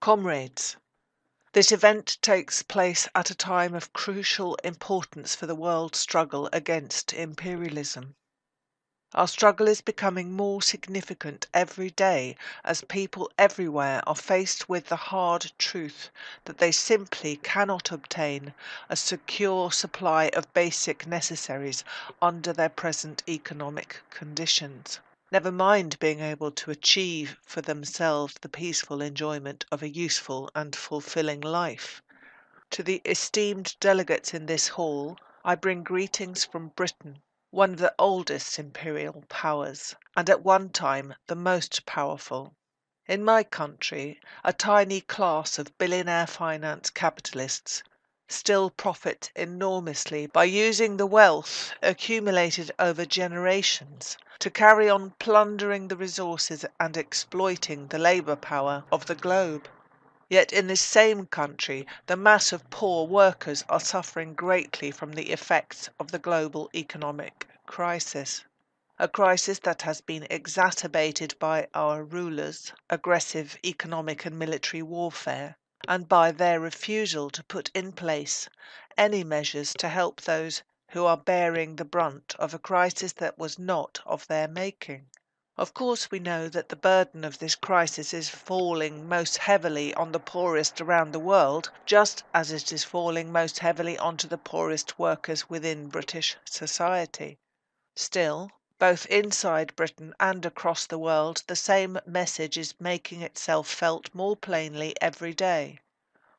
Comrades, this event takes place at a time of crucial importance for the world struggle against imperialism. Our struggle is becoming more significant every day as people everywhere are faced with the hard truth that they simply cannot obtain a secure supply of basic necessaries under their present economic conditions never mind being able to achieve for themselves the peaceful enjoyment of a useful and fulfilling life. To the esteemed delegates in this hall, I bring greetings from Britain, one of the oldest imperial powers, and at one time the most powerful. In my country, a tiny class of billionaire finance capitalists still profit enormously by using the wealth accumulated over generations to carry on plundering the resources and exploiting the labour power of the globe. Yet in this same country the mass of poor workers are suffering greatly from the effects of the global economic crisis. A crisis that has been exacerbated by our rulers' aggressive economic and military warfare, and by their refusal to put in place any measures to help those who are bearing the brunt of a crisis that was not of their making. Of course, we know that the burden of this crisis is falling most heavily on the poorest around the world, just as it is falling most heavily onto the poorest workers within British society. Still, both inside Britain and across the world, the same message is making itself felt more plainly every day.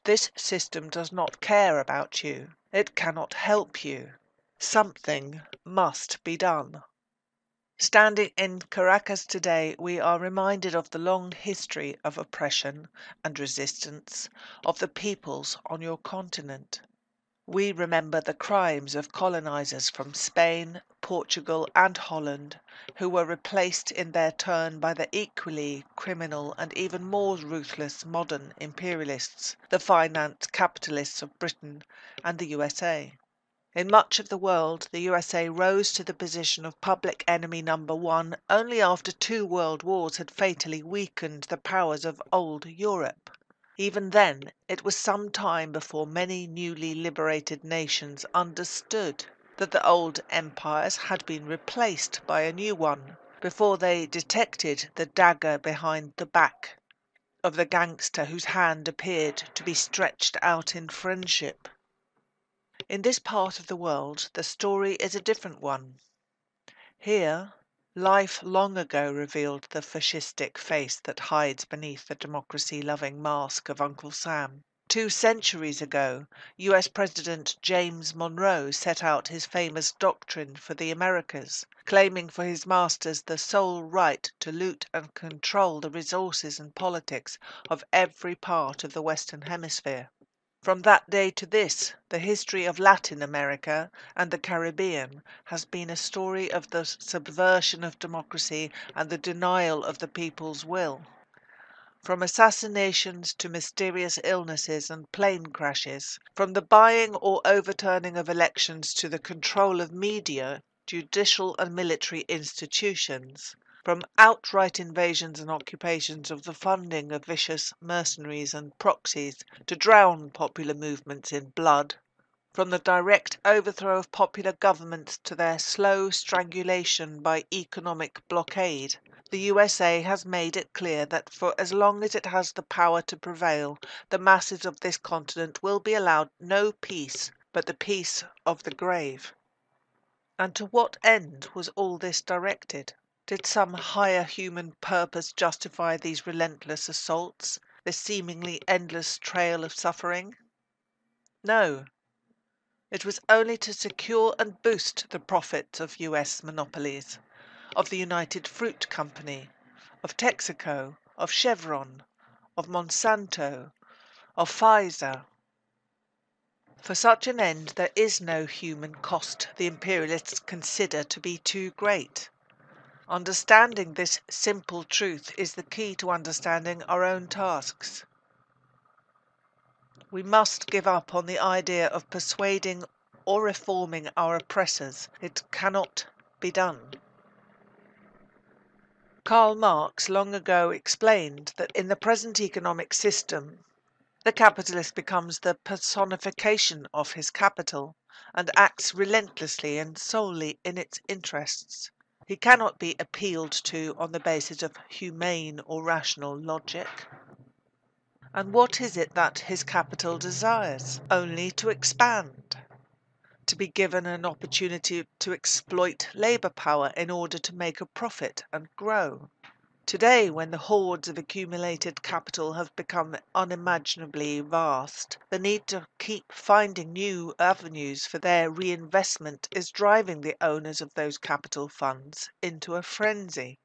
This system does not care about you. It cannot help you. Something must be done. Standing in Caracas today, we are reminded of the long history of oppression and resistance of the peoples on your continent. We remember the crimes of colonizers from Spain, Portugal, and Holland, who were replaced in their turn by the equally criminal and even more ruthless modern imperialists, the finance capitalists of Britain and the USA. In much of the world, the USA rose to the position of public enemy number one only after two world wars had fatally weakened the powers of old Europe. Even then, it was some time before many newly liberated nations understood that the old empires had been replaced by a new one, before they detected the dagger behind the back of the gangster whose hand appeared to be stretched out in friendship. In this part of the world the story is a different one. Here, life long ago revealed the fascistic face that hides beneath the democracy loving mask of Uncle Sam. Two centuries ago, US President James Monroe set out his famous doctrine for the Americas, claiming for his masters the sole right to loot and control the resources and politics of every part of the Western Hemisphere. From that day to this, the history of Latin America and the Caribbean has been a story of the subversion of democracy and the denial of the people's will. From assassinations to mysterious illnesses and plane crashes, from the buying or overturning of elections to the control of media, judicial and military institutions, from outright invasions and occupations of the funding of vicious mercenaries and proxies to drown popular movements in blood, from the direct overthrow of popular governments to their slow strangulation by economic blockade, the USA has made it clear that for as long as it has the power to prevail, the masses of this continent will be allowed no peace but the peace of the grave. And to what end was all this directed? Did some higher human purpose justify these relentless assaults, this seemingly endless trail of suffering? No. It was only to secure and boost the profits of US monopolies, of the United Fruit Company, of Texaco, of Chevron, of Monsanto, of Pfizer. For such an end there is no human cost the imperialists consider to be too great. Understanding this simple truth is the key to understanding our own tasks. We must give up on the idea of persuading or reforming our oppressors. It cannot be done. Karl Marx long ago explained that in the present economic system, the capitalist becomes the personification of his capital and acts relentlessly and solely in its interests. He cannot be appealed to on the basis of humane or rational logic. And what is it that his capital desires? Only to expand, to be given an opportunity to exploit labour power in order to make a profit and grow. Today, when the hordes of accumulated capital have become unimaginably vast, the need to keep finding new avenues for their reinvestment is driving the owners of those capital funds into a frenzy.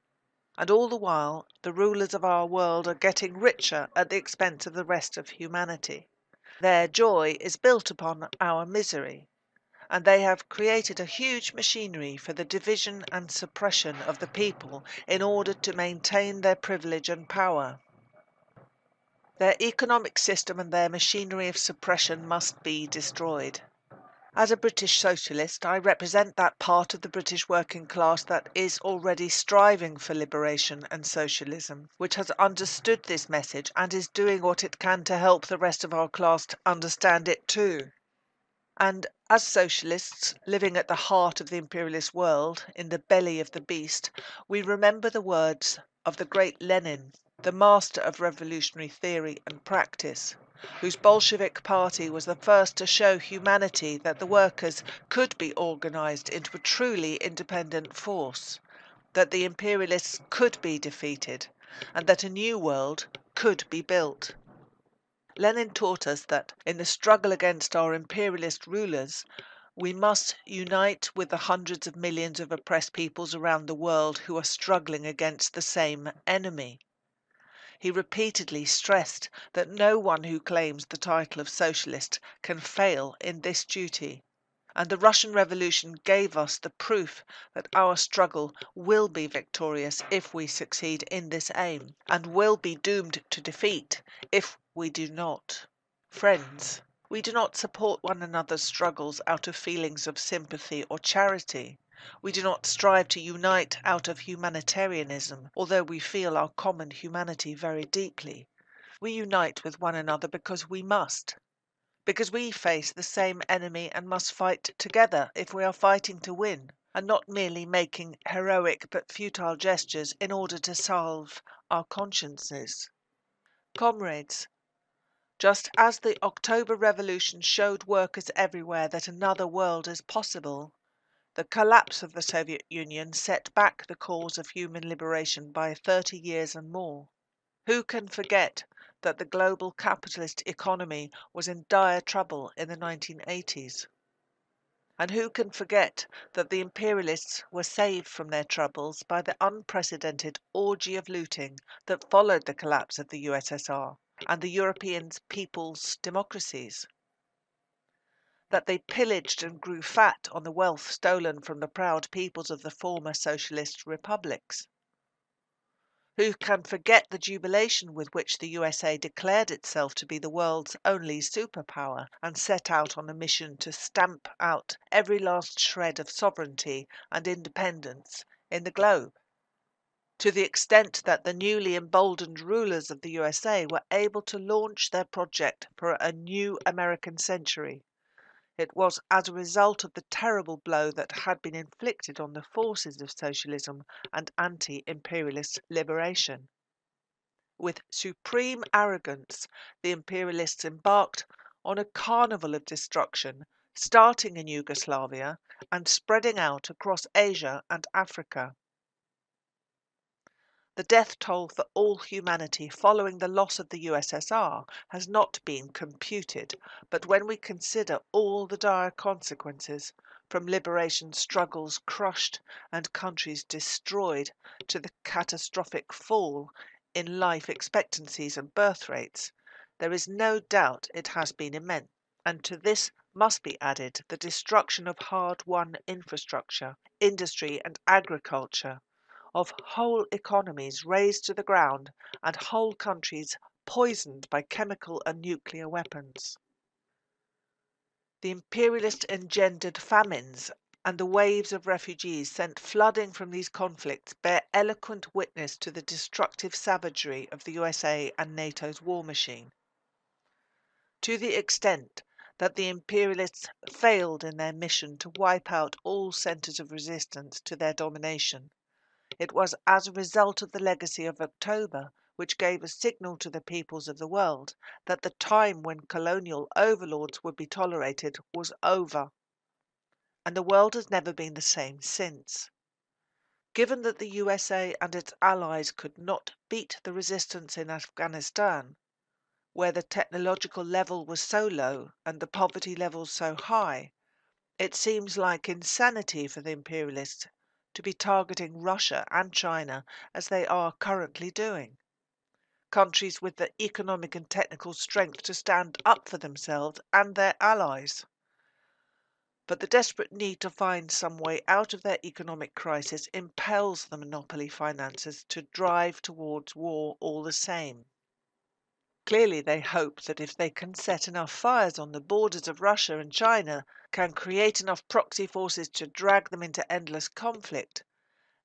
And all the while, the rulers of our world are getting richer at the expense of the rest of humanity. Their joy is built upon our misery, and they have created a huge machinery for the division and suppression of the people in order to maintain their privilege and power. Their economic system and their machinery of suppression must be destroyed. As a British socialist, I represent that part of the British working class that is already striving for liberation and socialism, which has understood this message and is doing what it can to help the rest of our class to understand it too. And as socialists, living at the heart of the imperialist world, in the belly of the beast, we remember the words of the great Lenin, the master of revolutionary theory and practice, whose Bolshevik party was the first to show humanity that the workers could be organized into a truly independent force, that the imperialists could be defeated, and that a new world could be built. Lenin taught us that in the struggle against our imperialist rulers, we must unite with the hundreds of millions of oppressed peoples around the world who are struggling against the same enemy. He repeatedly stressed that no one who claims the title of socialist can fail in this duty. And the Russian Revolution gave us the proof that our struggle will be victorious if we succeed in this aim, and will be doomed to defeat if we do not. Friends, we do not support one another's struggles out of feelings of sympathy or charity. We do not strive to unite out of humanitarianism, although we feel our common humanity very deeply. We unite with one another because we must. Because we face the same enemy and must fight together if we are fighting to win, and not merely making heroic but futile gestures in order to salve our consciences. Comrades, just as the October Revolution showed workers everywhere that another world is possible, the collapse of the Soviet Union set back the cause of human liberation by 30 years and more. Who can forget that the global capitalist economy was in dire trouble in the 1980s? And who can forget that the imperialists were saved from their troubles by the unprecedented orgy of looting that followed the collapse of the USSR? And the European people's democracies. That they pillaged and grew fat on the wealth stolen from the proud peoples of the former socialist republics. Who can forget the jubilation with which the USA declared itself to be the world's only superpower and set out on a mission to stamp out every last shred of sovereignty and independence in the globe? To the extent that the newly emboldened rulers of the USA were able to launch their project for a new American century. It was as a result of the terrible blow that had been inflicted on the forces of socialism and anti imperialist liberation. With supreme arrogance, the imperialists embarked on a carnival of destruction, starting in Yugoslavia and spreading out across Asia and Africa. The death toll for all humanity following the loss of the USSR has not been computed, but when we consider all the dire consequences, from liberation struggles crushed and countries destroyed to the catastrophic fall in life expectancies and birth rates, there is no doubt it has been immense. And to this must be added the destruction of hard won infrastructure, industry, and agriculture of whole economies razed to the ground and whole countries poisoned by chemical and nuclear weapons. The imperialist engendered famines and the waves of refugees sent flooding from these conflicts bear eloquent witness to the destructive savagery of the USA and NATO's war machine. To the extent that the imperialists failed in their mission to wipe out all centers of resistance to their domination, it was as a result of the legacy of October which gave a signal to the peoples of the world that the time when colonial overlords would be tolerated was over. And the world has never been the same since. Given that the USA and its allies could not beat the resistance in Afghanistan, where the technological level was so low and the poverty levels so high, it seems like insanity for the imperialists to be targeting Russia and China as they are currently doing countries with the economic and technical strength to stand up for themselves and their allies. But the desperate need to find some way out of their economic crisis impels the monopoly financiers to drive towards war all the same. Clearly, they hope that if they can set enough fires on the borders of Russia and China, can create enough proxy forces to drag them into endless conflict,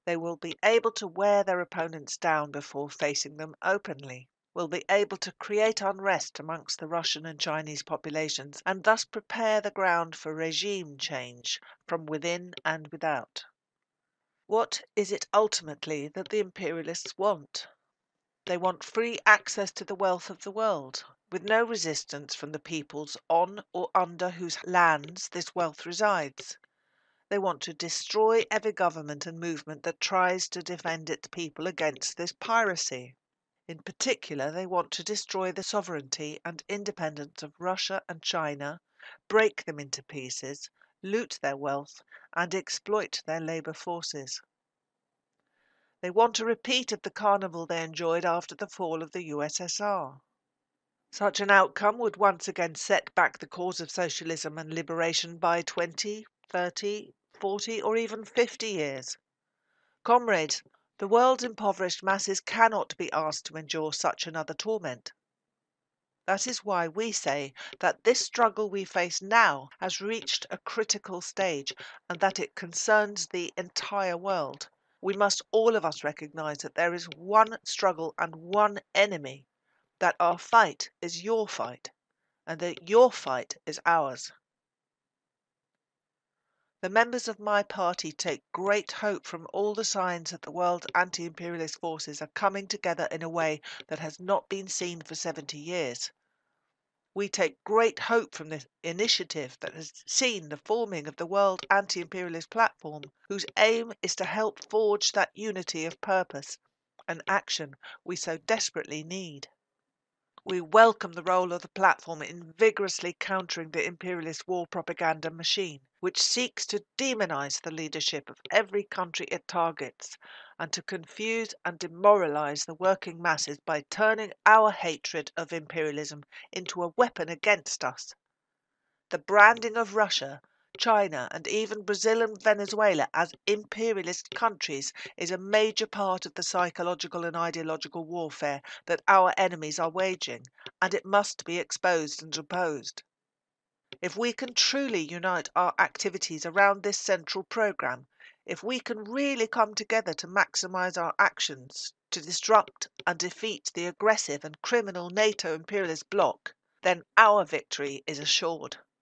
they will be able to wear their opponents down before facing them openly, will be able to create unrest amongst the Russian and Chinese populations, and thus prepare the ground for regime change from within and without. What is it ultimately that the imperialists want? They want free access to the wealth of the world, with no resistance from the peoples on or under whose lands this wealth resides. They want to destroy every government and movement that tries to defend its people against this piracy. In particular, they want to destroy the sovereignty and independence of Russia and China, break them into pieces, loot their wealth, and exploit their labour forces. They want a repeat of the carnival they enjoyed after the fall of the USSR. Such an outcome would once again set back the cause of socialism and liberation by 20, 30, 40, or even 50 years. Comrades, the world's impoverished masses cannot be asked to endure such another torment. That is why we say that this struggle we face now has reached a critical stage and that it concerns the entire world. We must all of us recognize that there is one struggle and one enemy, that our fight is your fight, and that your fight is ours. The members of my party take great hope from all the signs that the world's anti imperialist forces are coming together in a way that has not been seen for 70 years. We take great hope from this initiative that has seen the forming of the World Anti Imperialist Platform, whose aim is to help forge that unity of purpose and action we so desperately need. We welcome the role of the platform in vigorously countering the imperialist war propaganda machine, which seeks to demonize the leadership of every country it targets and to confuse and demoralize the working masses by turning our hatred of imperialism into a weapon against us. The branding of Russia China, and even Brazil and Venezuela as imperialist countries is a major part of the psychological and ideological warfare that our enemies are waging, and it must be exposed and opposed. If we can truly unite our activities around this central program, if we can really come together to maximize our actions to disrupt and defeat the aggressive and criminal NATO imperialist bloc, then our victory is assured.